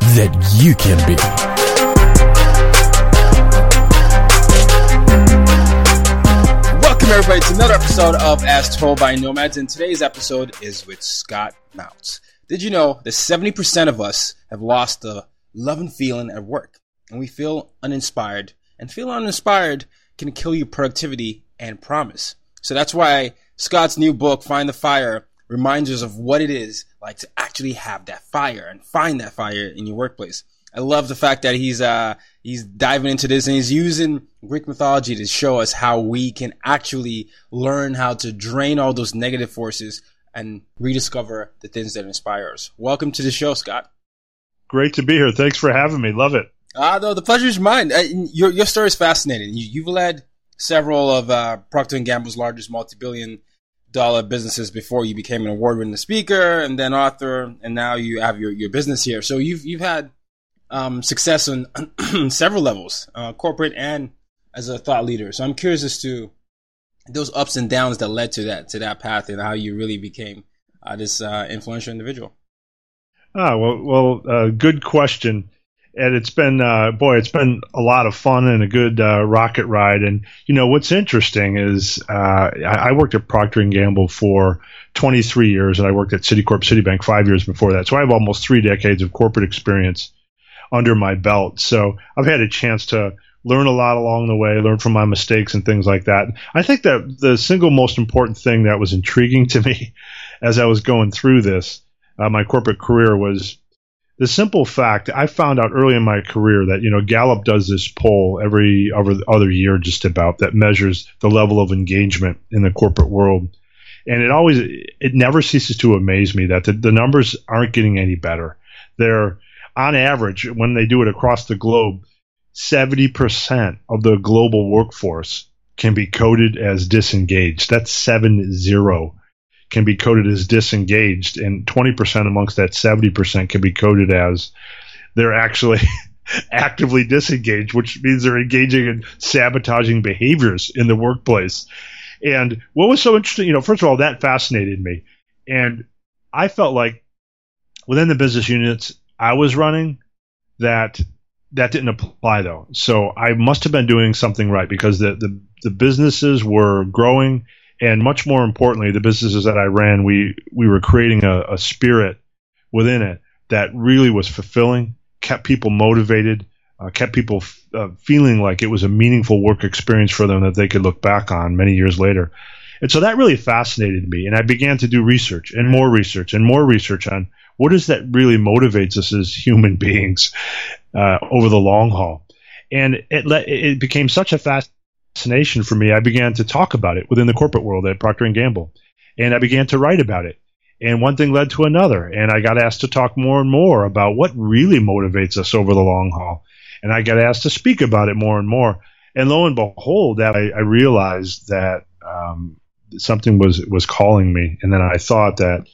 that you can be. Welcome, everybody, to another episode of As Told by Nomads. And today's episode is with Scott Mautz. Did you know that 70% of us have lost the love and feeling at work? And we feel uninspired. And feeling uninspired can kill your productivity and promise. So that's why Scott's new book, Find the Fire, reminds us of what it is like to actually have that fire and find that fire in your workplace. I love the fact that he's uh he's diving into this and he's using Greek mythology to show us how we can actually learn how to drain all those negative forces and rediscover the things that inspire us. Welcome to the show, Scott. Great to be here. Thanks for having me. Love it. Ah, uh, no, the pleasure is mine. Uh, your your story is fascinating. You, have led several of uh, Procter and Gamble's largest multi-billion dollar businesses before you became an award-winning speaker and then author, and now you have your, your business here. So you've you've had um, success on several levels, uh, corporate and as a thought leader. So I'm curious as to those ups and downs that led to that to that path and how you really became uh, this uh, influential individual. Ah, well, well, uh, good question and it's been uh, boy, it's been a lot of fun and a good uh, rocket ride. And you know what's interesting is uh, I, I, worked at Procter and Gamble for 23 years, and I worked at Citicorp Citibank five years before that. So I have almost three decades of corporate experience under my belt. So I've had a chance to learn a lot along the way, learn from my mistakes and things like that. I think that the single most important thing that was intriguing to me as I was going through this, uh, my corporate career was the simple fact I found out early in my career that you know Gallup does this poll every other year just about that measures the level of engagement in the corporate world, and it always it never ceases to amaze me that the, the numbers aren't getting any better. They're on average when they do it across the globe, seventy percent of the global workforce can be coded as disengaged. That's seven zero can be coded as disengaged, and 20% amongst that 70% can be coded as they're actually actively disengaged, which means they're engaging in sabotaging behaviors in the workplace. And what was so interesting, you know, first of all, that fascinated me. And I felt like within the business units I was running, that that didn't apply though. So I must have been doing something right because the, the, the businesses were growing and much more importantly, the businesses that I ran, we we were creating a, a spirit within it that really was fulfilling, kept people motivated, uh, kept people f- uh, feeling like it was a meaningful work experience for them that they could look back on many years later. And so that really fascinated me, and I began to do research and more research and more research on what is that really motivates us as human beings uh, over the long haul. And it le- it became such a fast fascination for me, I began to talk about it within the corporate world at Procter and Gamble, and I began to write about it. And one thing led to another, and I got asked to talk more and more about what really motivates us over the long haul. And I got asked to speak about it more and more. And lo and behold, that I, I realized that um, something was was calling me, and then I thought that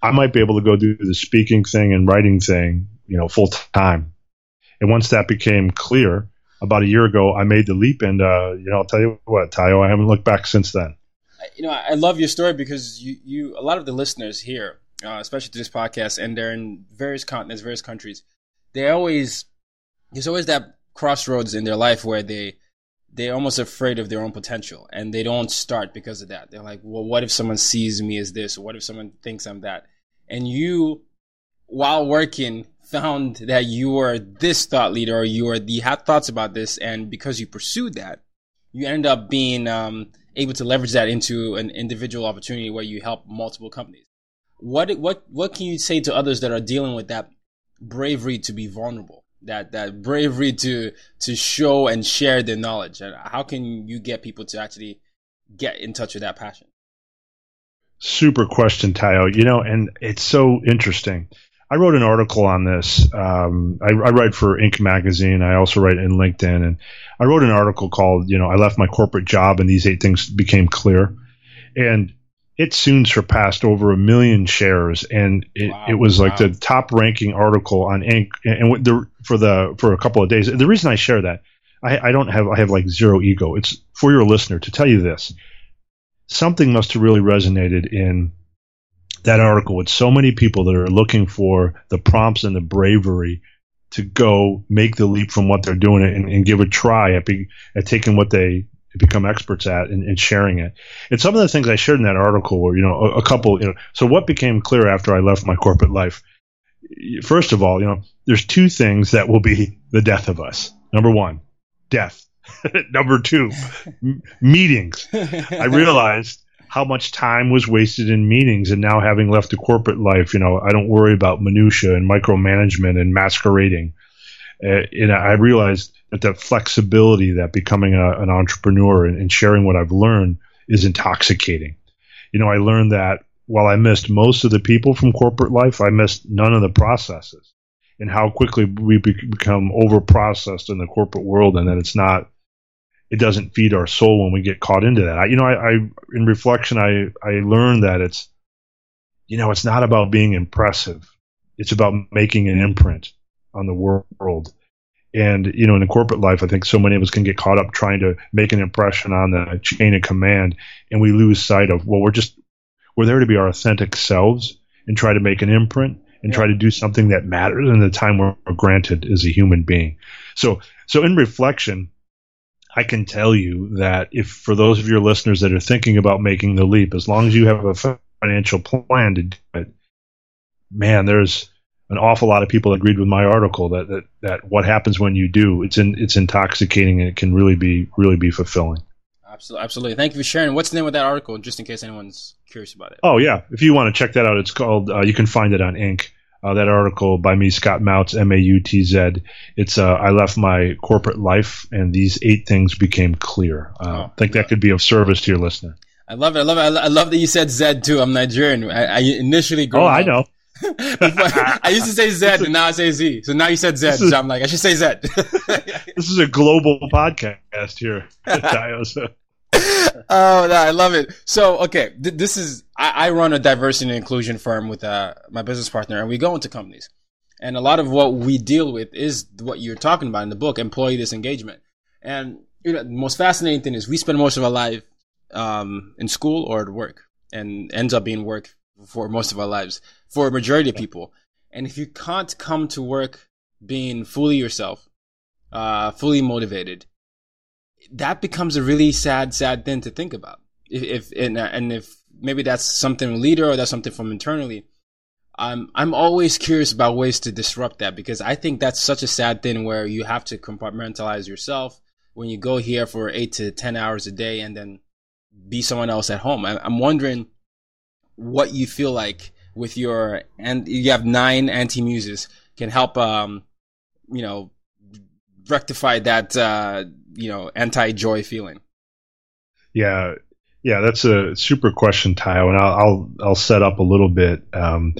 I might be able to go do the speaking thing and writing thing, you know, full time. And once that became clear, about a year ago, I made the leap, and uh, you know, I'll tell you what, Tayo, I haven't looked back since then. You know, I love your story because you, you, a lot of the listeners here, uh, especially to this podcast, and they're in various continents, various countries. They always, there's always that crossroads in their life where they, they're almost afraid of their own potential, and they don't start because of that. They're like, well, what if someone sees me as this? Or what if someone thinks I'm that? And you, while working found that you were this thought leader or you were you had thoughts about this and because you pursued that you end up being um, able to leverage that into an individual opportunity where you help multiple companies. What what what can you say to others that are dealing with that bravery to be vulnerable that that bravery to to show and share their knowledge? And how can you get people to actually get in touch with that passion? Super question tayo. You know and it's so interesting I wrote an article on this. Um, I, I, write for Inc. magazine. I also write in LinkedIn, and I wrote an article called, you know, I left my corporate job and these eight things became clear, and it soon surpassed over a million shares, and it, wow, it was wow. like the top ranking article on Inc. And the, for the for a couple of days. The reason I share that, I, I don't have I have like zero ego. It's for your listener to tell you this. Something must have really resonated in that article with so many people that are looking for the prompts and the bravery to go make the leap from what they're doing and, and give a try at, be, at taking what they become experts at and, and, sharing it. And some of the things I shared in that article were, you know, a, a, couple, you know, so what became clear after I left my corporate life? First of all, you know, there's two things that will be the death of us. Number one, death. Number two, m- meetings. I realized how much time was wasted in meetings and now having left the corporate life you know i don't worry about minutia and micromanagement and masquerading. Uh, and i realized that the flexibility that becoming a, an entrepreneur and, and sharing what i've learned is intoxicating. You know i learned that while i missed most of the people from corporate life i missed none of the processes and how quickly we become over processed in the corporate world and that it's not it doesn't feed our soul when we get caught into that. I, you know, I, I in reflection, I I learned that it's, you know, it's not about being impressive. It's about making an imprint on the world. And you know, in the corporate life, I think so many of us can get caught up trying to make an impression on the chain of command, and we lose sight of well, we're just we're there to be our authentic selves and try to make an imprint and try to do something that matters in the time we're granted as a human being. So, so in reflection, I can tell you that if for those of your listeners that are thinking about making the leap, as long as you have a financial plan to do it, man, there's an awful lot of people agreed with my article that, that, that what happens when you do, it's in, it's intoxicating and it can really be really be fulfilling. Absolutely, absolutely. Thank you for sharing. What's the name of that article, just in case anyone's curious about it? Oh yeah, if you want to check that out, it's called. Uh, you can find it on Inc uh, that article by me, Scott Mautz, M A U T Z. It's uh, I left my corporate life, and these eight things became clear. Uh, oh, I think that could be of service to your listener. I love it. I love it. I love that you said Z too. I'm Nigerian. I, I initially. Grew. Oh, I know. I used to say Z, and now I say Z. So now you said Z. Is, so I'm like, I should say Z. this is a global podcast here. oh, no, I love it. So, okay, th- this is I, I, run a diversity and inclusion firm with uh, my business partner, and we go into companies, and a lot of what we deal with is what you're talking about in the book, employee disengagement. And you know, the most fascinating thing is we spend most of our life um, in school or at work, and ends up being work for most of our lives for a majority of people. And if you can't come to work being fully yourself, uh, fully motivated, that becomes a really sad, sad thing to think about. If, if and, and if maybe that's something leader or that's something from internally, I'm I'm always curious about ways to disrupt that because I think that's such a sad thing where you have to compartmentalize yourself when you go here for eight to ten hours a day and then be someone else at home. I'm wondering what you feel like with your and you have nine anti muses can help um you know rectify that uh you know anti joy feeling? Yeah, yeah, that's a super question, Tayo, and I'll I'll, I'll set up a little bit um,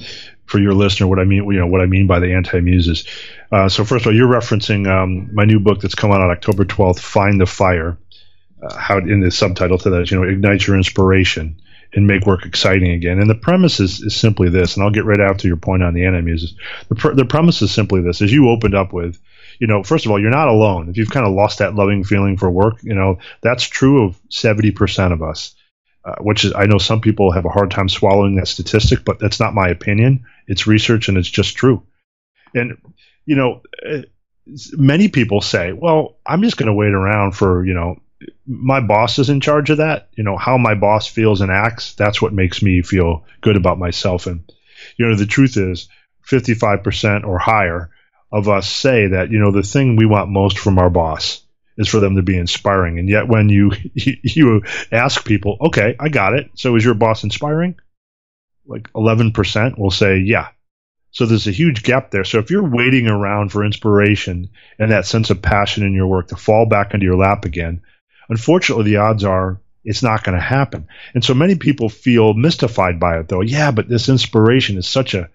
for your listener what I mean. You know what I mean by the anti muses. Uh, so first of all, you're referencing um, my new book that's come out on October 12th, "Find the Fire." Uh, how in the subtitle to that you know, ignite your inspiration. and make work exciting again. And the premise is, is simply this, and I'll get right after your point on the anti-muses. The, pr- the premise is simply this, as you opened up with, you know, first of all, you're not alone. If you've kind of lost that loving feeling for work, you know, that's true of 70% of us. Uh, which is, I know some people have a hard time swallowing that statistic, but that's not my opinion. It's research and it's just true. And, you know, uh, many people say, well, I'm just going to wait around for, you know, my boss is in charge of that. You know, how my boss feels and acts, that's what makes me feel good about myself. And, you know, the truth is 55% or higher of us say that, you know, the thing we want most from our boss is for them to be inspiring. And yet when you, you ask people, okay, I got it. So is your boss inspiring? Like 11% will say, yeah. So there's a huge gap there. So if you're waiting around for inspiration and that sense of passion in your work to fall back into your lap again, unfortunately, the odds are it's not going to happen. And so many people feel mystified by it, though. Yeah, but this inspiration is such a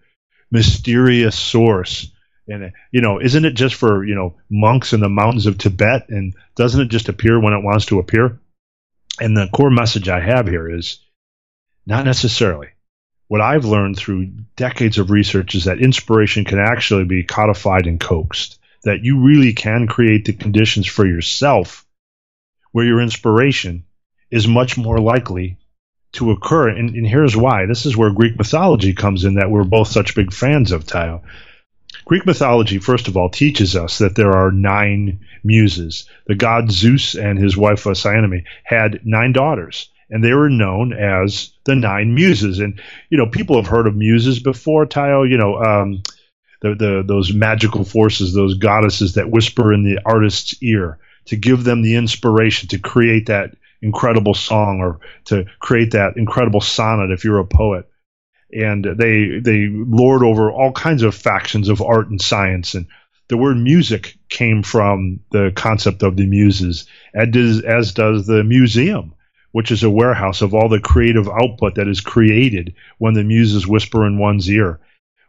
mysterious source. And, you know, isn't it just for, you know, monks in the mountains of Tibet? And doesn't it just appear when it wants to appear? And the core message I have here is not necessarily. What I've learned through decades of research is that inspiration can actually be codified and coaxed, that you really can create the conditions for yourself where your inspiration is much more likely to occur. And, and, here's why. This is where Greek mythology comes in that we're both such big fans of, Tayo. Greek mythology, first of all, teaches us that there are nine muses. The god Zeus and his wife Cyanope had nine daughters, and they were known as the nine muses. And, you know, people have heard of muses before, Tayo. You know, um, the, the, those magical forces, those goddesses that whisper in the artist's ear to give them the inspiration to create that incredible song or to create that incredible sonnet if you're a poet. And they they lord over all kinds of factions of art and science. And the word music came from the concept of the muses, as does, as does the museum, which is a warehouse of all the creative output that is created when the muses whisper in one's ear.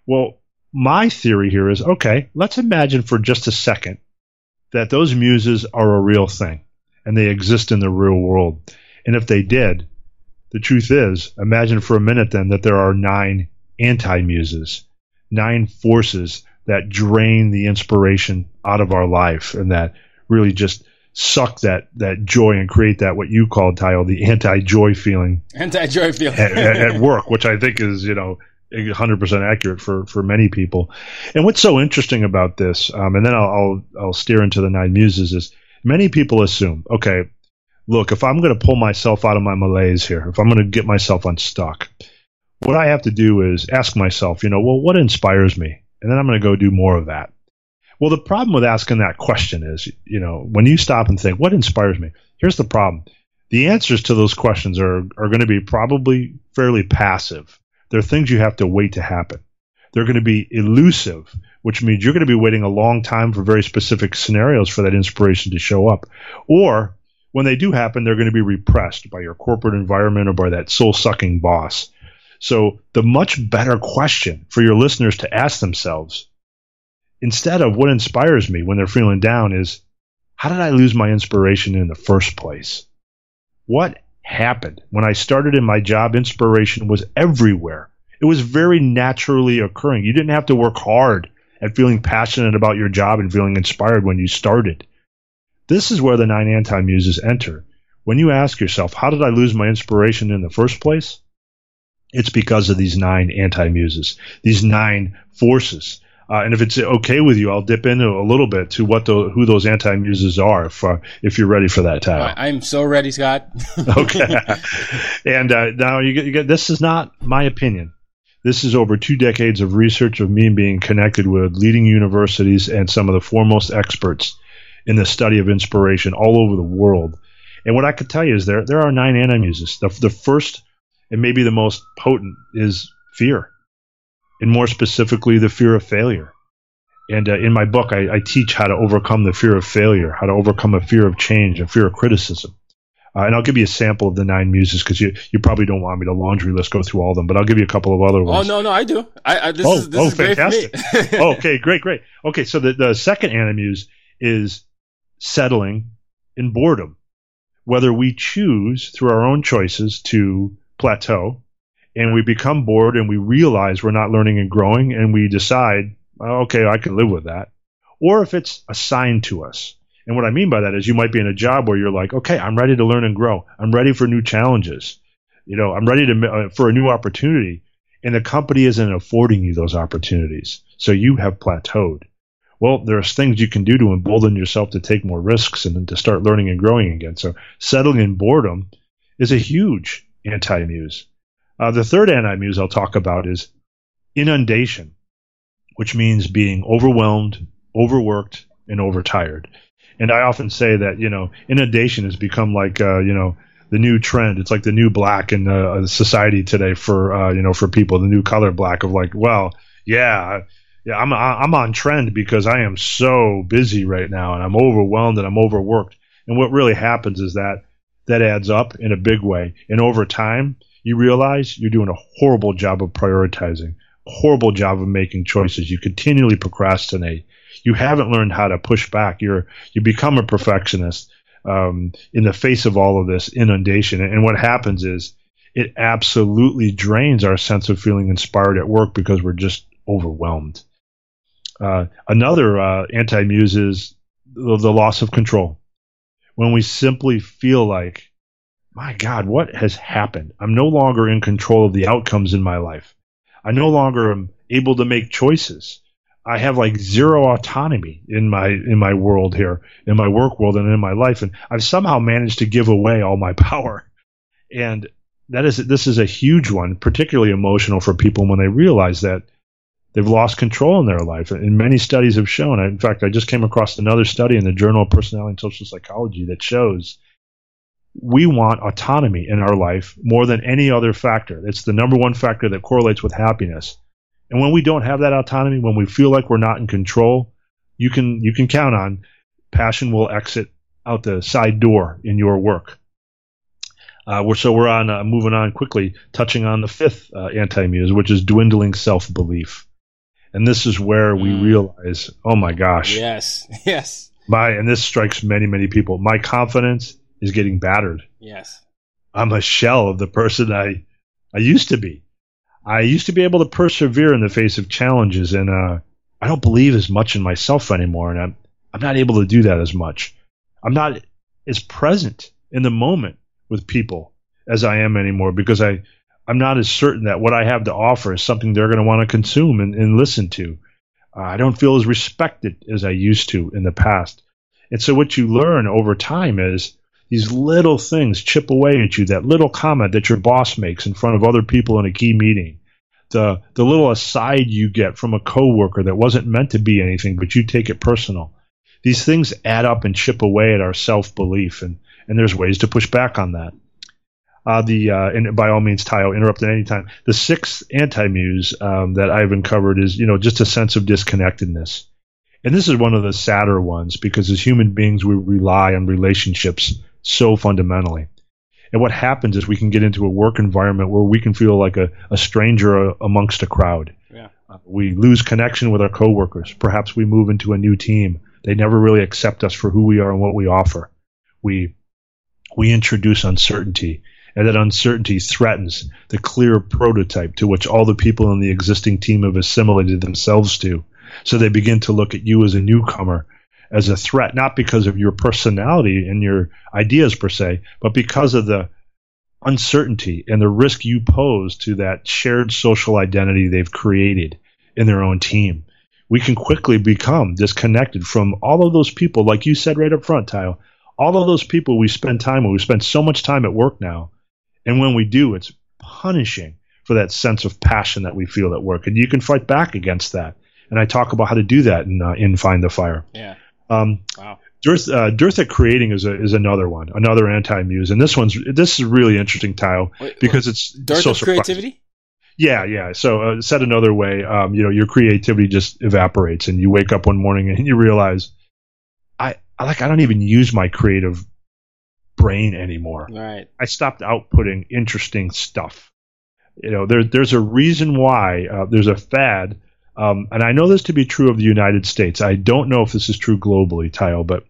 Well, my theory here is okay, let's imagine for just a second that those muses are a real thing and they exist in the real world. And if they did, the truth is, imagine for a minute then that there are nine anti muses, nine forces that drain the inspiration out of our life and that really just suck that that joy and create that what you called Tayo the anti joy feeling anti joy feeling at, at, work, which I think is you know 100% accurate for, for many people. And what's so interesting about this, um, and then I'll, I'll, I'll steer into the nine muses, is many people assume, okay, look, if I'm going to pull myself out of my malaise here, if I'm going to get myself unstuck, what I have to do is ask myself, you know, well, what inspires me? And then I'm going to go do more of that. Well, the problem with asking that question is, you know, when you stop and think, what inspires me? Here's the problem. The answers to those questions are, are going to be probably fairly passive there are things you have to wait to happen. They're going to be elusive, which means you're going to be waiting a long time for very specific scenarios for that inspiration to show up. Or when they do happen, they're going to be repressed by your corporate environment or by that soul sucking boss. So, the much better question for your listeners to ask themselves, instead of what inspires me when they're feeling down, is how did I lose my inspiration in the first place? What happened. When I started in my job, inspiration was everywhere. It was very naturally occurring. You didn't have to work hard at feeling passionate about your job and feeling inspired when you started. This is where the nine anti muses enter. When you ask yourself, how did I lose my inspiration in the first place? It's because of these nine anti muses, these nine forces uh, and if it's okay with you, I'll dip into a little bit to what the, who those anti muses are, if, uh, if you're ready for that, Tayo. I'm so ready, Scott. okay. and uh, now you get, you get this is not my opinion. This is over two decades of research of me being connected with leading universities and some of the foremost experts in the study of inspiration all over the world. And what I could tell you is there there are nine anti muses. The, the first and maybe the most potent is fear and more specifically, the fear of failure. And uh, in my book, I, I, teach how to overcome the fear of failure, how to overcome a fear of change, a fear of criticism. Uh, and I'll give you a sample of the nine muses because you, you probably don't want me to laundry list go through all of them, but I'll give you a couple of other ones. Oh no, no, I do. I, I this oh, is this oh, is fantastic. great oh, okay, great, great. Okay, so the, the second anti-muse is settling in boredom. Whether we choose through our own choices to plateau and we become bored and we realize we're not learning and growing and we decide, oh, okay, I can live with that. Or if it's assigned to us. And what I mean by that is you might be in a job where you're like, okay, I'm ready to learn and grow. I'm ready for new challenges. You know, I'm ready to uh, for a new opportunity, and the company isn't affording you those opportunities. So you have plateaued. Well, there's things you can do to embolden yourself to take more risks and to start learning and growing again. So settling in boredom is a huge anti-muse. Uh, the third anti-muse I'll talk about is inundation, which means being overwhelmed, overworked, and overtired. And I often say that you know inundation has become like uh, you know the new trend. It's like the new black in uh, society today for uh, you know for people, the new color black of like, well, yeah, yeah, I'm I'm on trend because I am so busy right now and I'm overwhelmed and I'm overworked. And what really happens is that that adds up in a big way. And over time, you realize you're doing a horrible job of prioritizing, horrible job of making choices. You continually procrastinate. You haven't learned how to push back. You're you become a perfectionist um, in the face of all of this inundation. And what happens is it absolutely drains our sense of feeling inspired at work because we're just overwhelmed. Uh, another uh, anti-muse is the, the loss of control. When we simply feel like my God, what has happened? I'm no longer in control of the outcomes in my life. I no longer am able to make choices. I have like zero autonomy in my in my world here, in my work world, and in my life, and I've somehow managed to give away all my power. And that is this is a huge one, particularly emotional for people when they realize that they've lost control in their life. And many studies have shown. In fact, I just came across another study in the Journal of Personality and Social Psychology that shows we want autonomy in our life more than any other factor. It's the number one factor that correlates with happiness. And when we don't have that autonomy, when we feel like we're not in control, you can you can count on passion will exit out the side door in your work. Uh, we're, so we're on uh, moving on quickly, touching on the fifth uh, anti-muse, which is dwindling self-belief, and this is where we mm. realize, oh my gosh, yes, yes, my and this strikes many many people. My confidence is getting battered. Yes. I'm a shell of the person I I used to be. I used to be able to persevere in the face of challenges, and uh, I don't believe as much in myself anymore, and I'm I'm not able to do that as much. I'm not as present in the moment with people as I am anymore because I I'm not as certain that what I have to offer is something they're going to want to consume and, and listen to. Uh, I don't feel as respected as I used to in the past. And so what you learn over time is these little things chip away at you. That little comment that your boss makes in front of other people in a key meeting, the the little aside you get from a coworker that wasn't meant to be anything, but you take it personal. These things add up and chip away at our self belief, and and there's ways to push back on that. Uh, the uh, and by all means, Tayo, interrupt at any time. The sixth anti-muse um, that I've uncovered is you know just a sense of disconnectedness, and this is one of the sadder ones because as human beings we rely on relationships so fundamentally. And what happens is we can get into a work environment where we can feel like a, a stranger amongst a crowd. Yeah. Uh, we lose connection with our coworkers. Perhaps we move into a new team. They never really accept us for who we are and what we offer. We we introduce uncertainty, and that uncertainty threatens the clear prototype to which all the people in the existing team have assimilated themselves to. So they begin to look at you as a newcomer as a threat, not because of your personality and your ideas per se, but because of the uncertainty and the risk you pose to that shared social identity they've created in their own team. We can quickly become disconnected from all of those people, like you said right up front, Tayo. All of those people we spend time with. We spend so much time at work now. And when we do, it's punishing for that sense of passion that we feel at work. And you can fight back against that. And I talk about how to do that in, uh, in Find the Fire. Yeah. Um, wow. Dearth, uh, dearth at creating is a, is another one, another anti-muse, and this one's this is really interesting, Tayo, because it's dearth so of creativity. Yeah, yeah. So uh, said another way, um, you know, your creativity just evaporates, and you wake up one morning and you realize, I, I like I don't even use my creative brain anymore. Right. I stopped outputting interesting stuff. You know, there, there's a reason why uh, there's a fad um, and I know this to be true of the United States. I don't know if this is true globally, Tayo, but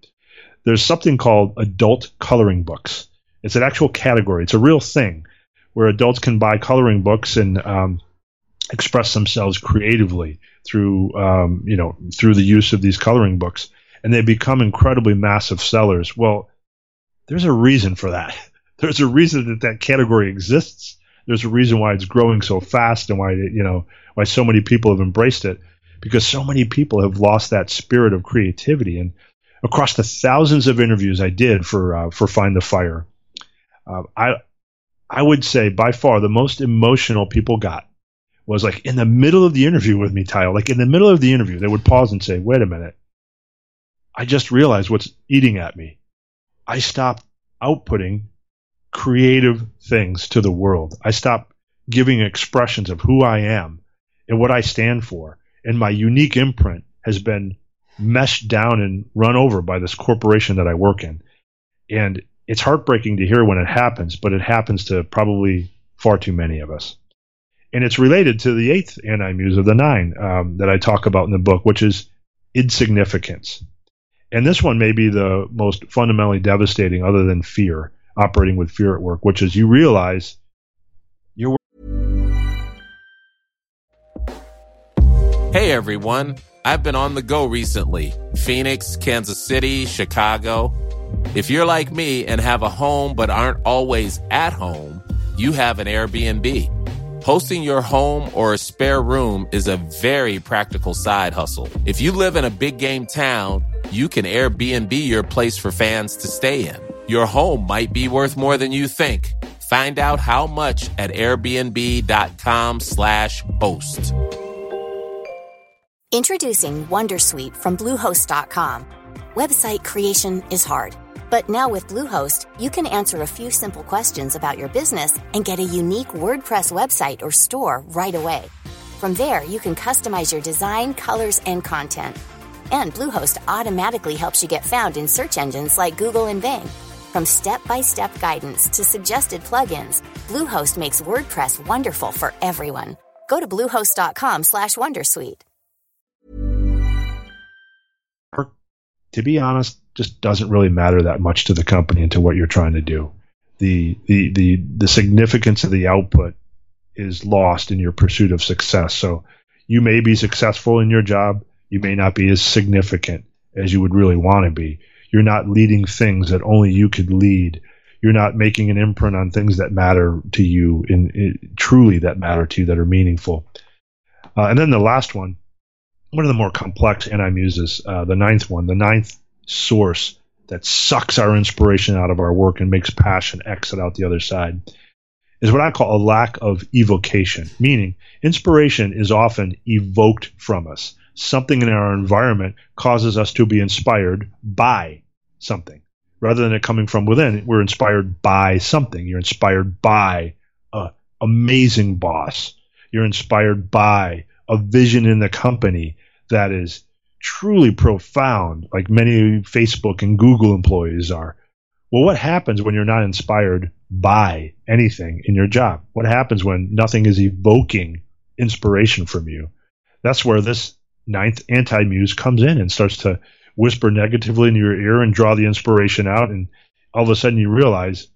there's something called adult coloring books. It's an actual category. It's a real thing where adults can buy coloring books and um, express themselves creatively through um, you know through the use of these coloring books, and they become incredibly massive sellers. Well, there's a reason for that. There's a reason that that category exists. There's a reason why it's growing so fast and why you know why so many people have embraced it because so many people have lost that spirit of creativity and across the thousands of interviews I did for uh, for Find the Fire, uh, I I would say by far the most emotional people got was like in the middle of the interview with me, Tayo. Like in the middle of the interview, they would pause and say, "Wait a minute, I just realized what's eating at me. I stopped outputting creative things to the world. I stopped giving expressions of who I am and what I stand for, and my unique imprint has been meshed down and run over by this corporation that I work in. And it's heartbreaking to hear when it happens, but it happens to probably far too many of us. And it's related to the eighth anti muse of the nine um, that I talk about in the book, which is insignificance. And this one may be the most fundamentally devastating, other than fear, operating with fear at work, which is you realize you're. Hey everyone. I've been on the go recently Phoenix, Kansas City, Chicago. If you're like me and have a home but aren't always at home, you have an Airbnb. Hosting your home or a spare room is a very practical side hustle. If you live in a big game town, you can Airbnb your place for fans to stay in. Your home might be worth more than you think. Find out how much at airbnb.com/slash host. Introducing Wondersuite from Bluehost.com. Website creation is hard, but now with Bluehost, you can answer a few simple questions about your business and get a unique WordPress website or store right away. From there, you can customize your design, colors, and content. And Bluehost automatically helps you get found in search engines like Google and Bing. From step-by-step guidance to suggested plugins, Bluehost makes WordPress wonderful for everyone. Go to bluehost.com/wondersuite. to be honest, just doesn't really matter that much to the company and to what you're trying to do. The the the the significance of the output is lost in your pursuit of success. So you may be successful in your job, you may not be as significant as you would really want to be. You're not leading things that only you could lead. You're not making an imprint on things that matter to you in, in truly that matter to you that are meaningful. Uh, and then the last one one of the more complex anti-muses, uh, the ninth one, the ninth source that sucks our inspiration out of our work and makes passion exit out the other side, is what I call a lack of evocation. Meaning, inspiration is often evoked from us. Something in our environment causes us to be inspired by something. Rather than it coming from within, we're inspired by something. You're inspired by an amazing boss. You're inspired by a vision in the company that is truly profound, like many Facebook and Google employees are. Well, what happens when you're not inspired by anything in your job? What happens when nothing is evoking inspiration from you? That's where this ninth anti muse comes in and starts to whisper negatively in your ear and draw the inspiration out. And all of a sudden you realize,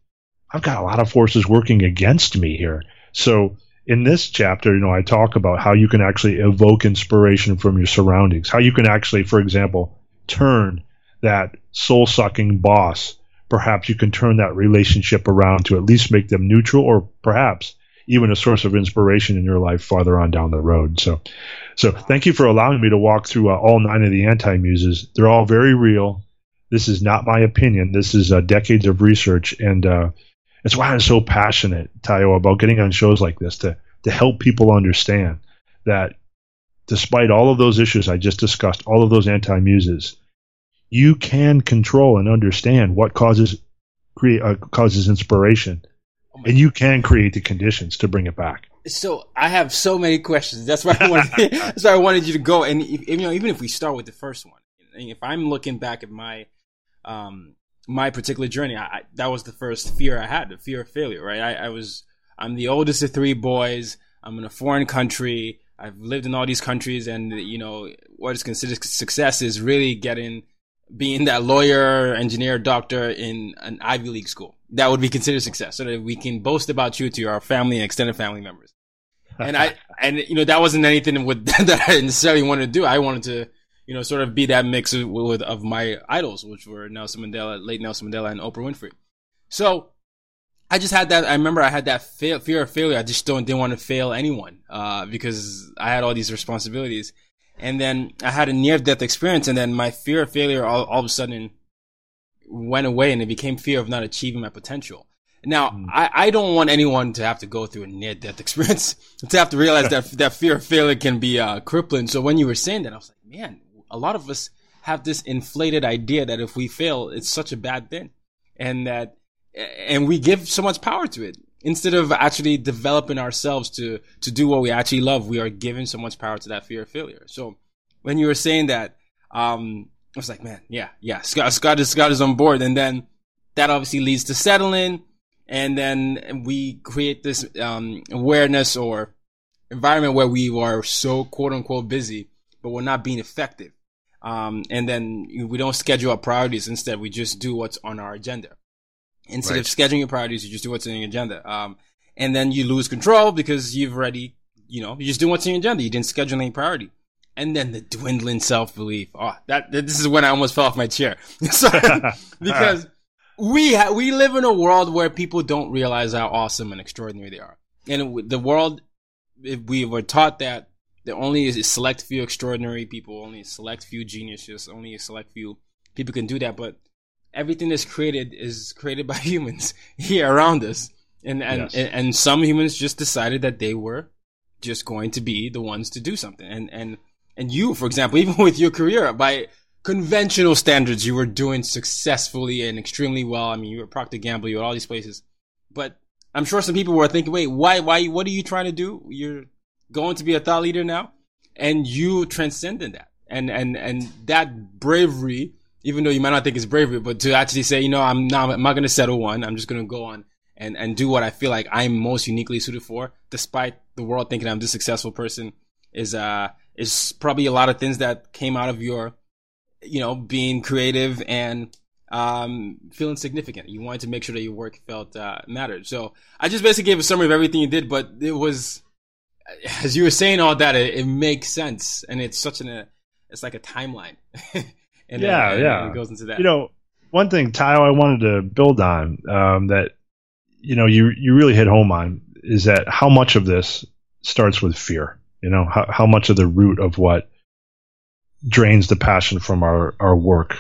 I've got a lot of forces working against me here. So in this chapter, you know, I talk about how you can actually evoke inspiration from your surroundings, how you can actually, for example, turn that soul sucking boss. Perhaps you can turn that relationship around to at least make them neutral or perhaps even a source of inspiration in your life farther on down the road. So, so thank you for allowing me to walk through uh, all nine of the anti muses. They're all very real. This is not my opinion. This is uh, decades of research and, uh, it's why I'm so passionate, Tayo, about getting on shows like this to to help people understand that despite all of those issues I just discussed, all of those anti muses, you can control and understand what causes create uh, causes inspiration, oh and you can create the conditions to bring it back. So I have so many questions. That's why I wanted. that's why I wanted you to go. And if, you know, even if we start with the first one, if I'm looking back at my um, my particular journey, I, that was the first fear I had, the fear of failure. Right? I, I was I'm the oldest of three boys. I'm in a foreign country. I've lived in all these countries, and you know what is considered success is really getting being that lawyer, engineer, doctor in an Ivy League school. That would be considered success so that we can boast about you to our family and extended family members. And I, and you know, that wasn't anything with, that I necessarily wanted to do. I wanted to, you know, sort of be that mix of, with, of my idols, which were Nelson Mandela, late Nelson Mandela and Oprah Winfrey. So I just had that. I remember I had that fear of failure. I just don't, didn't want to fail anyone, uh, because I had all these responsibilities. And then I had a near death experience and then my fear of failure all, all of a sudden went away and it became fear of not achieving my potential. Now, mm. I, I don't want anyone to have to go through a near death experience to have to realize that that fear of failure can be uh, crippling. So when you were saying that, I was like, man, a lot of us have this inflated idea that if we fail, it's such a bad thing, and that and we give so much power to it instead of actually developing ourselves to to do what we actually love, we are giving so much power to that fear of failure. So when you were saying that, um, I was like, man, yeah, yeah, Scott, Scott is Scott is on board, and then that obviously leads to settling, and then we create this um, awareness or environment where we are so quote unquote busy, but we're not being effective. Um, and then we don't schedule our priorities. Instead, we just do what's on our agenda. Instead right. of scheduling your priorities, you just do what's in your agenda. Um, and then you lose control because you've already, you know, you just do what's in your agenda. You didn't schedule any priority. And then the dwindling self belief. Oh, that, that, this is when I almost fell off my chair. because we ha- we live in a world where people don't realize how awesome and extraordinary they are. And the world, if we were taught that there only is a select few extraordinary people, only a select few geniuses, only a select few people can do that. But everything that's created is created by humans here around us. And and, yes. and, and some humans just decided that they were just going to be the ones to do something. And and and you, for example, even with your career, by conventional standards, you were doing successfully and extremely well. I mean, you were Procter Gamble, you were all these places. But I'm sure some people were thinking, wait, why, why, what are you trying to do? You're going to be a thought leader now, and you transcended that, and and and that bravery even though you might not think it's bravery, but to actually say, you know, I'm not, I'm not going to settle one. I'm just going to go on and, and do what I feel like I'm most uniquely suited for, despite the world thinking I'm this successful person is, uh, is probably a lot of things that came out of your, you know, being creative and, um, feeling significant. You wanted to make sure that your work felt, uh, mattered. So I just basically gave a summary of everything you did, but it was, as you were saying all that, it, it makes sense. And it's such an, a, it's like a timeline. And yeah, then, yeah, it goes into that. You know, one thing, Tayo, I wanted to build on um, that you know you you really hit home on is that how much of this starts with fear. You know, how how much of the root of what drains the passion from our our work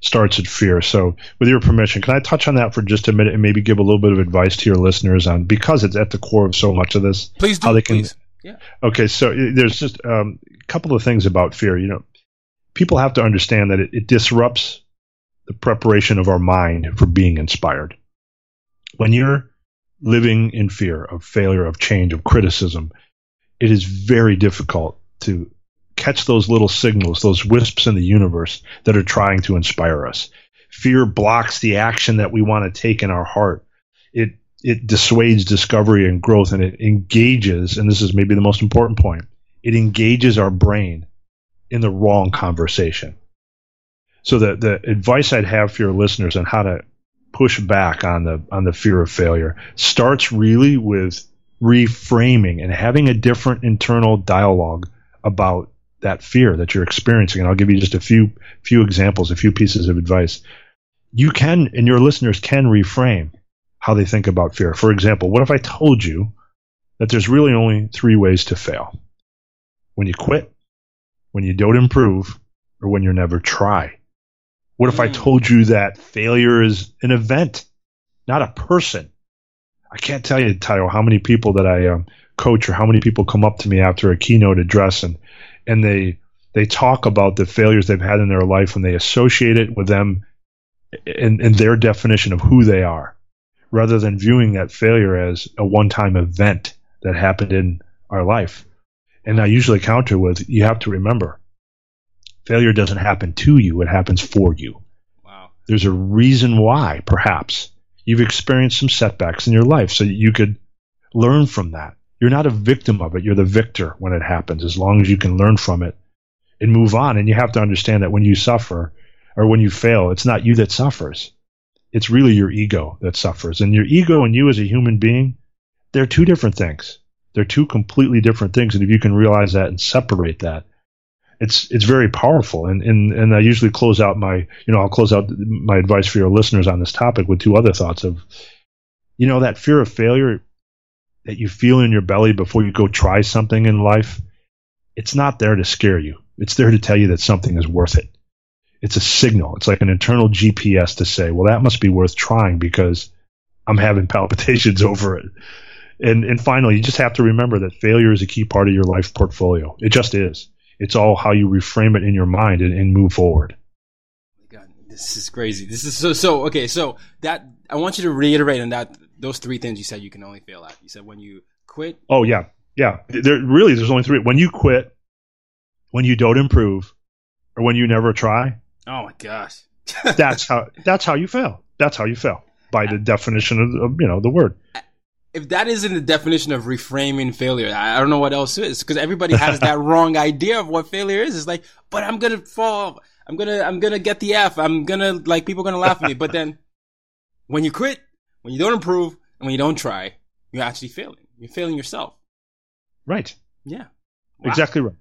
starts at fear. So, with your permission, can I touch on that for just a minute and maybe give a little bit of advice to your listeners on because it's at the core of so much of this. Please do. How they can. Please. Yeah. Okay, so there's just um, a couple of things about fear. You know, people have to understand that it, it disrupts the preparation of our mind for being inspired. When you're living in fear of failure, of change, of criticism, it is very difficult to catch those little signals, those wisps in the universe that are trying to inspire us. Fear blocks the action that we want to take in our heart. It it dissuades discovery and growth and it engages, and this is maybe the most important point, it engages our brain in the wrong conversation. So the the advice I'd have for your listeners on how to push back on the on the fear of failure starts really with reframing and having a different internal dialogue about that fear that you're experiencing. And I'll give you just a few few examples, a few pieces of advice. You can and your listeners can reframe how they think about fear. For example, what if I told you that there's really only three ways to fail? When you quit, when you don't improve or when you never try? What if mm. I told you that failure is an event, not a person? I can't tell you, Tayo, how many people that I um, coach or how many people come up to me after a keynote address and and they they talk about the failures they've had in their life and they associate it with them in, in their definition of who they are, rather than viewing that failure as a one time event that happened in our life. And I usually counter with you have to remember failure doesn't happen to you, it happens for you. Wow. There's a reason why, perhaps, you've experienced some setbacks in your life so you could learn from that. You're not a victim of it, you're the victor when it happens, as long as you can learn from it and move on. And you have to understand that when you suffer, or when you fail, it's not you that suffers. It's really your ego that suffers. And your ego and you as a human being, they're two different things. They're two completely different things. And if you can realize that and separate that, it's it's very powerful. And and and I usually close out my you know I'll close out my advice for your listeners on this topic with two other thoughts of, you know, that fear of failure that you feel in your belly before you go try something in life. It's not there to scare you. It's there to tell you that something is worth it. It's a signal. It's like an internal GPS to say, well, that must be worth trying because I'm having palpitations over it. And and finally, you just have to remember that failure is a key part of your life portfolio. It just is. It's all how you reframe it in your mind and, and move forward. Oh God, this is crazy. This is so so okay. So that I want you to reiterate on that those three things you said you can only fail at. You said when you quit. Oh yeah, yeah. There really there's only three. When you quit, when you don't improve, or when you never try. Oh my gosh. that's how that's how you fail. That's how you fail by the definition of, of you know the word if that isn't the definition of reframing failure, I don't know what else is because everybody has that wrong idea of what failure is. It's like, but I'm gonna fall. I'm gonna, I'm gonna get the F. I'm gonna like people are gonna laugh at me. But then when you quit, when you don't improve, and when you don't try, you're actually failing. You're failing yourself. Right. Yeah. Wow. Exactly right.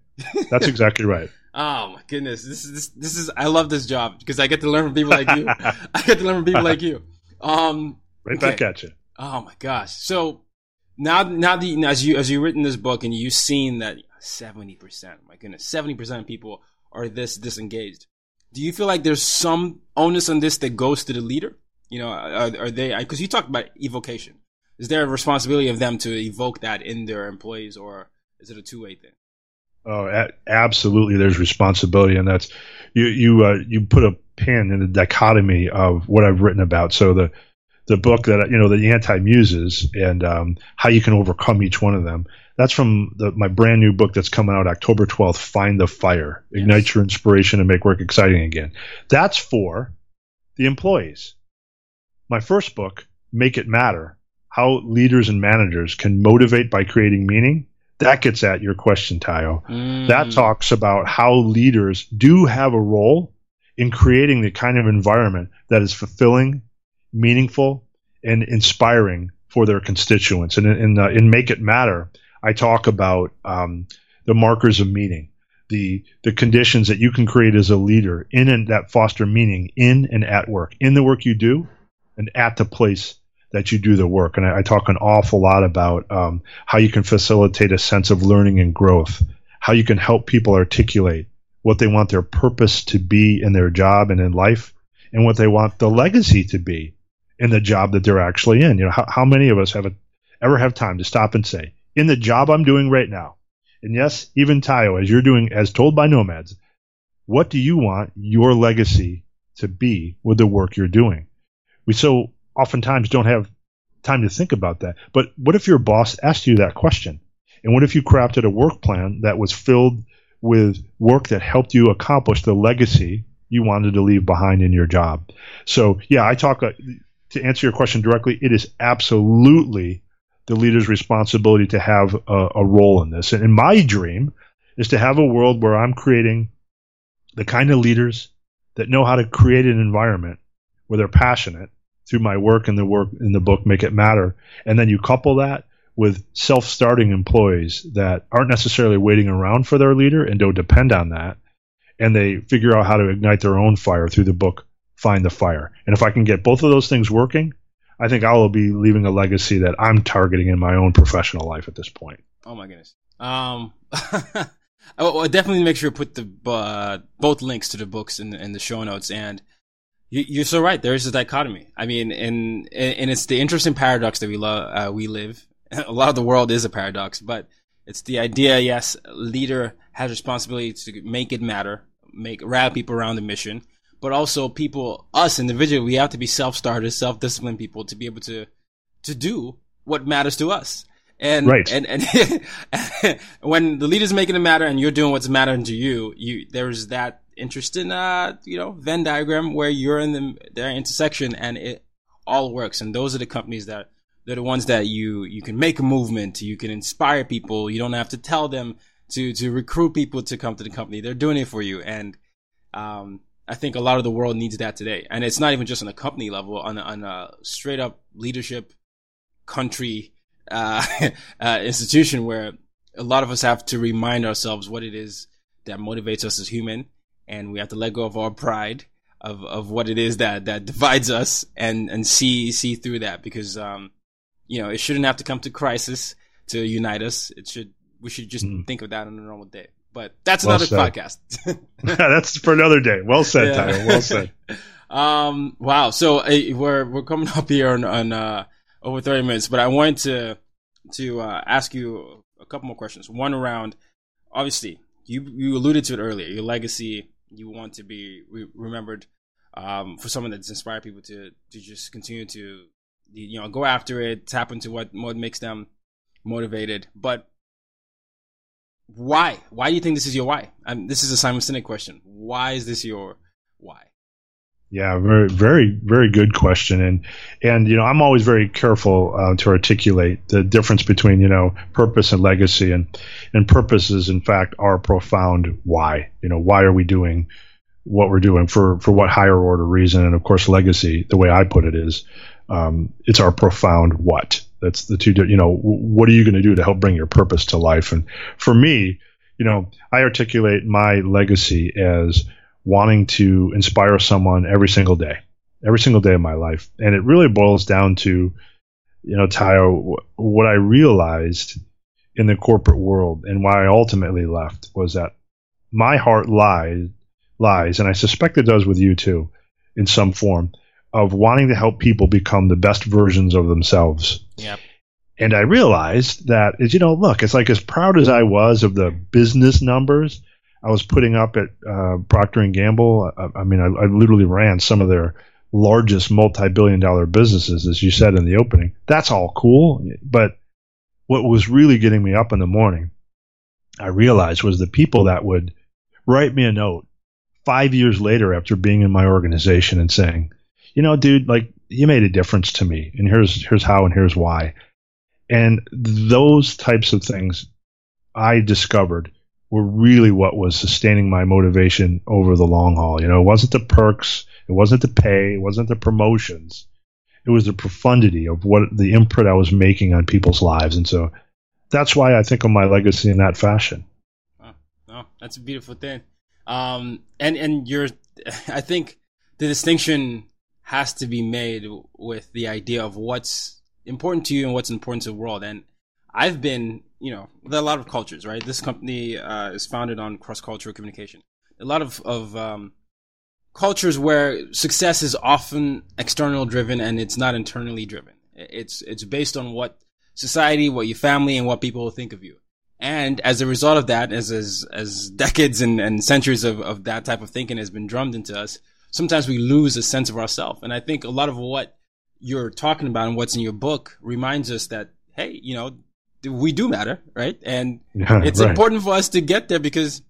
That's exactly right. Oh my goodness. This is, this, this is, I love this job because I get to learn from people like you. I get to learn from people like you. Um, right okay. back at you. Oh my gosh! So now, now that as you as you've written this book and you've seen that seventy percent, my goodness, seventy percent of people are this disengaged. Do you feel like there's some onus on this that goes to the leader? You know, are, are they? Because you talked about evocation. Is there a responsibility of them to evoke that in their employees, or is it a two way thing? Oh, a- absolutely. There's responsibility, and that's you. You uh, you put a pin in the dichotomy of what I've written about. So the the book that you know the anti muses and um, how you can overcome each one of them. That's from the, my brand new book that's coming out October 12th. Find the fire, yes. ignite your inspiration, and make work exciting again. That's for the employees. My first book, Make It Matter: How Leaders and Managers Can Motivate by Creating Meaning. That gets at your question, Tayo. Mm. That talks about how leaders do have a role in creating the kind of environment that is fulfilling meaningful and inspiring for their constituents. And in, in, uh, in Make It Matter, I talk about um, the markers of meaning, the the conditions that you can create as a leader in and that foster meaning in and at work, in the work you do, and at the place that you do the work. And I, I talk an awful lot about um, how you can facilitate a sense of learning and growth, how you can help people articulate what they want their purpose to be in their job and in life, and what they want the legacy to be in the job that they're actually in. You know, how, how many of us have a, ever have time to stop and say, in the job I'm doing right now, and yes, even Tayo, as you're doing, as told by nomads, what do you want your legacy to be with the work you're doing? We so oftentimes don't have time to think about that. But what if your boss asked you that question? And what if you crafted a work plan that was filled with work that helped you accomplish the legacy you wanted to leave behind in your job? So, yeah, I talk. Uh, To answer your question directly, it is absolutely the leader's responsibility to have a, a role in this. And, and my dream is to have a world where I'm creating the kind of leaders that know how to create an environment where they're passionate through my work and the work in the book make it matter and then you couple that with self-starting employees that aren't necessarily waiting around for their leader and don't depend on that and they figure out how to ignite their own fire through the book find the fire. And if I can get both of those things working, I think I will be leaving a legacy that I'm targeting in my own professional life at this point. Oh my goodness. Um, I will definitely make sure to put the uh, both links to the books in, in the show notes. And you, are so right. There is a dichotomy. I mean, and and it's the interesting paradox that we love. Uh, we live. A lot of the world is a paradox, but it's the idea. Yes, leader has responsibility to make it matter, make rally people around the mission, but also people, us individually, we have to be self-starters, self-disciplined people to be able to, to do what matters to us. And, right. and, and when the leader's making it matter and you're doing what's mattering to you, you, there's that interesting, uh, you know, Venn diagram where you're in the, their intersection and it all works. And those are the companies that, they're the ones that you, you can make a movement, you can inspire people. You don't have to tell them to, to recruit people to come to the company. They're doing it for you. And, um, I think a lot of the world needs that today, and it's not even just on a company level, on a, on a straight up leadership country uh, uh, institution where a lot of us have to remind ourselves what it is that motivates us as human, and we have to let go of our pride of, of what it is that, that divides us and, and see see through that because um, you know it shouldn't have to come to crisis to unite us. It should we should just mm. think of that on a normal day. But that's well another said. podcast. that's for another day. Well said, yeah. Tayo. Well said. um, wow. So uh, we're we're coming up here on, on uh, over thirty minutes, but I wanted to to uh, ask you a couple more questions. One around, obviously, you you alluded to it earlier. Your legacy, you want to be re- remembered um, for someone that's inspired people to to just continue to you know go after it, tap into what what makes them motivated. But why? Why do you think this is your why? Um, this is a Simon Sinek question. Why is this your why? Yeah, very, very, very good question, and and you know I'm always very careful uh, to articulate the difference between you know purpose and legacy, and and purpose is in fact our profound why. You know, why are we doing what we're doing for for what higher order reason, and of course legacy. The way I put it is, um, it's our profound what. That's the two. You know, what are you going to do to help bring your purpose to life? And for me, you know, I articulate my legacy as wanting to inspire someone every single day, every single day of my life. And it really boils down to, you know, Tayo, what I realized in the corporate world and why I ultimately left was that my heart lies, lies, and I suspect it does with you too, in some form, of wanting to help people become the best versions of themselves. Yep. And I realized that, as you know, look, it's like as proud as I was of the business numbers, I was putting up at uh, Procter and Gamble. I, I mean, I, I, literally ran some of their largest multi-billion-dollar businesses, as you said in the opening. That's all cool, but what was really getting me up in the morning, I realized, was the people that would write me a note five years later after being in my organization and saying, "You know, dude, like you made a difference to me, and here's here's how and here's why." And those types of things I discovered were really what was sustaining my motivation over the long haul. You know, it wasn't the perks, it wasn't the pay, it wasn't the promotions. It was the profundity of what the imprint I was making on people's lives. And so that's why I think of my legacy in that fashion. Oh, oh that's a beautiful thing. Um, and, and you're, I think the distinction has to be made with the idea of what's important to you and what's important to the world. And I've been you know, there are a lot of cultures, right? This company uh, is founded on cross-cultural communication. A lot of of um, cultures where success is often external driven and it's not internally driven. It's it's based on what society, what your family, and what people think of you. And as a result of that, as as, as decades and, and centuries of, of that type of thinking has been drummed into us, sometimes we lose a sense of ourselves. And I think a lot of what you're talking about and what's in your book reminds us that, hey, you know, we do matter, right? And yeah, it's right. important for us to get there because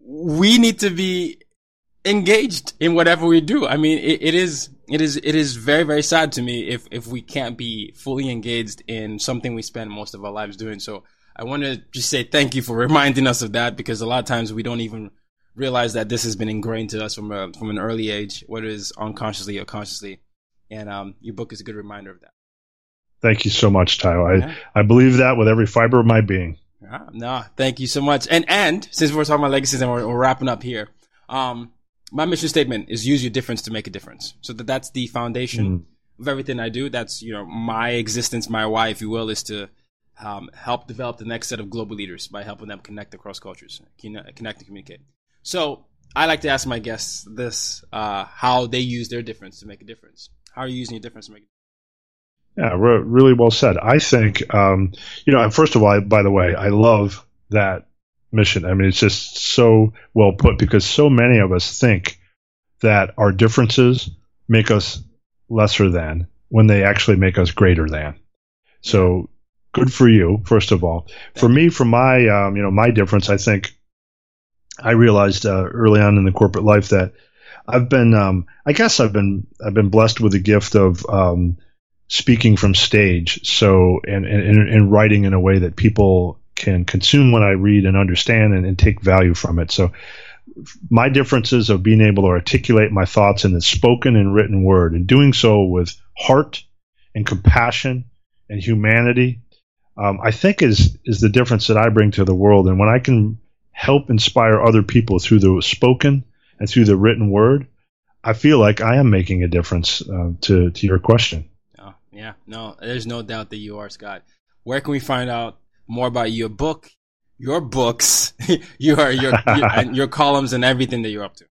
we need to be engaged in whatever we do. I mean, it, it is, it is, it is very, very sad to me if, if we can't be fully engaged in something we spend most of our lives doing. So I want to just say thank you for reminding us of that because a lot of times we don't even realize that this has been ingrained to us from a, from an early age, whether it's unconsciously or consciously. And, um, your book is a good reminder of that. Thank you so much, Tayo. Yeah. I, I believe that with every fiber of my being. Yeah, no, thank you so much. And and since we're talking about legacies and we're, we're wrapping up here, um, my mission statement is use your difference to make a difference. So that that's the foundation mm. of everything I do. That's you know my existence, my why, if you will, is to um, help develop the next set of global leaders by helping them connect across cultures, connect and communicate. So I like to ask my guests this: uh, how they use their difference to make a difference. How are you using your difference to make a difference? Yeah, re- really well said. I think, um, you know, first of all, I, by the way, I love that mission. I mean, it's just so well put because so many of us think that our differences make us lesser than when they actually make us greater than. So good for you, first of all. For me, for my, um, you know, my difference, I think I realized uh, early on in the corporate life that I've been, um, I guess I've been, I've been blessed with the gift of, um, speaking from stage. So, and, and, and writing in a way that people can consume what I read and understand and, and take value from it. So, my differences of being able to articulate my thoughts in the spoken and written word, and doing so with heart and compassion and humanity, um, I think is is the difference that I bring to the world. And when I can help inspire other people through the spoken and through the written word, I feel like I am making a difference. Uh, to to your question. Oh, yeah, no, there's no doubt that you are, Scott. Where can we find out more about your book, your books, your your your, and your columns, and everything that you're up to?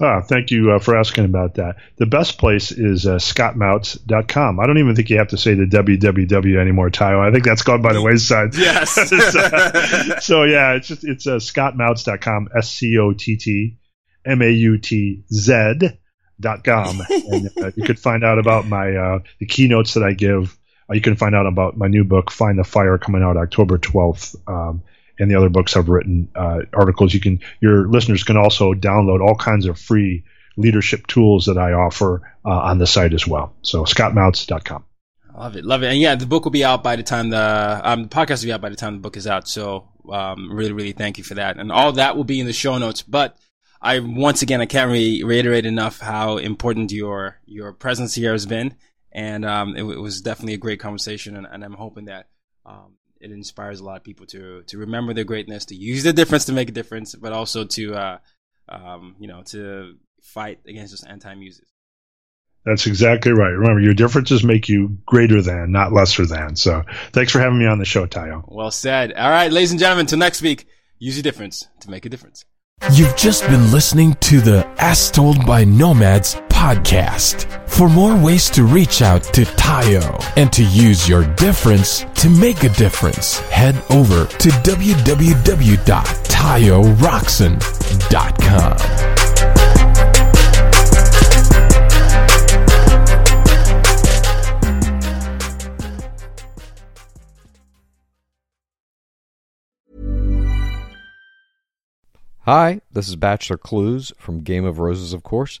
Ah, thank you uh, for asking about that. The best place is uh, scottmautz.com. I don't even think you have to say the www anymore, Tayo. I think that's gone by the wayside. Yes. so, so, yeah, it's just it's uh, scottmautz.com, S C O T T M A U T Z dot com, and uh, you could find out about my uh, the keynotes that I give. Uh, you can find out about my new book, Find the Fire, coming out October twelfth. Um, and the other books I've written uh, articles. You can your listeners can also download all kinds of free leadership tools that I offer uh, on the site as well. So scottmautz.com. Love it, love it, and yeah, the book will be out by the time the um, the podcast will be out by the time the book is out. So um, really, really thank you for that, and all that will be in the show notes. But I once again I can't re- reiterate enough how important your your presence here has been, and um, it, it, was definitely a great conversation, and, and I'm hoping that um, it inspires a lot of people to to remember their greatness, to use their difference to make a difference, but also to uh, um, you know to fight against those anti-muses. That's exactly right. Remember, your differences make you greater than, not lesser than. So, thanks for having me on the show, Tayo. Well said. All right, ladies and gentlemen, till next week, use your difference to make a difference. You've just been listening to the As Told by Nomads podcast. For more ways to reach out to Tayo and to use your difference to make a difference, head over to www.tayorockson.com. Hi, this is Bachelor Clues from Game of Roses, of course,